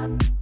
Bye.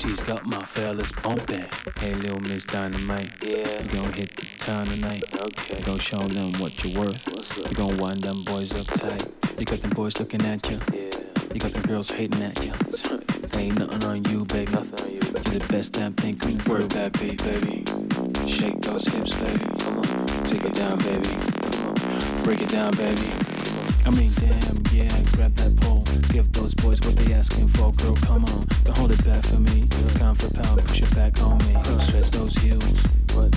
She's got my fellas bumpin'. Hey, little Miss Dynamite. Yeah. You gon' hit the town tonight. Okay. Go show them what you're worth. What's up? You gon' wind them boys up tight. You got them boys looking at you. Yeah. You got them girls hating at you. There ain't nothing on you, baby. Nothing on you. You're the best damn thing. Work that beat, baby. Shake those hips, baby. Come on. Take it down, baby. Break it down, baby. I mean, damn, yeah. Grab that pole. Give those boys what they asking for, girl, come on. Don't hold it back for me. Pound for pound, push it back on me. Stretch those heels. What?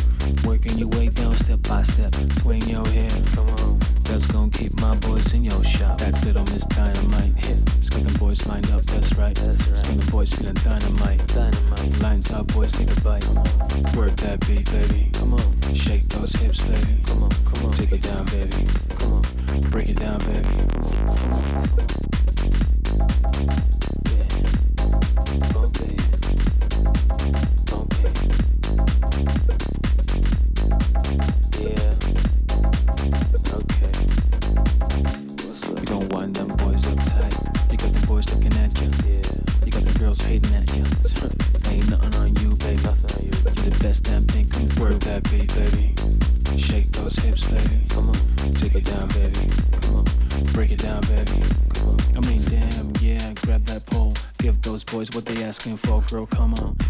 Working your way down step by step. Swing your hair, Come on. That's gonna keep my boys in your shop. That's little Miss Dynamite. Hit. Screaming boys lined up, that's right. That's right. Screaming boys feeling dynamite. Dynamite. Lines out, boys take a bite. Work that beat, baby. Come on. Shake those hips, baby. Come on, come on. Take it down, baby. Come on. Break it down, baby. Thank you. asking for, girl, come on.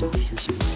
Peace.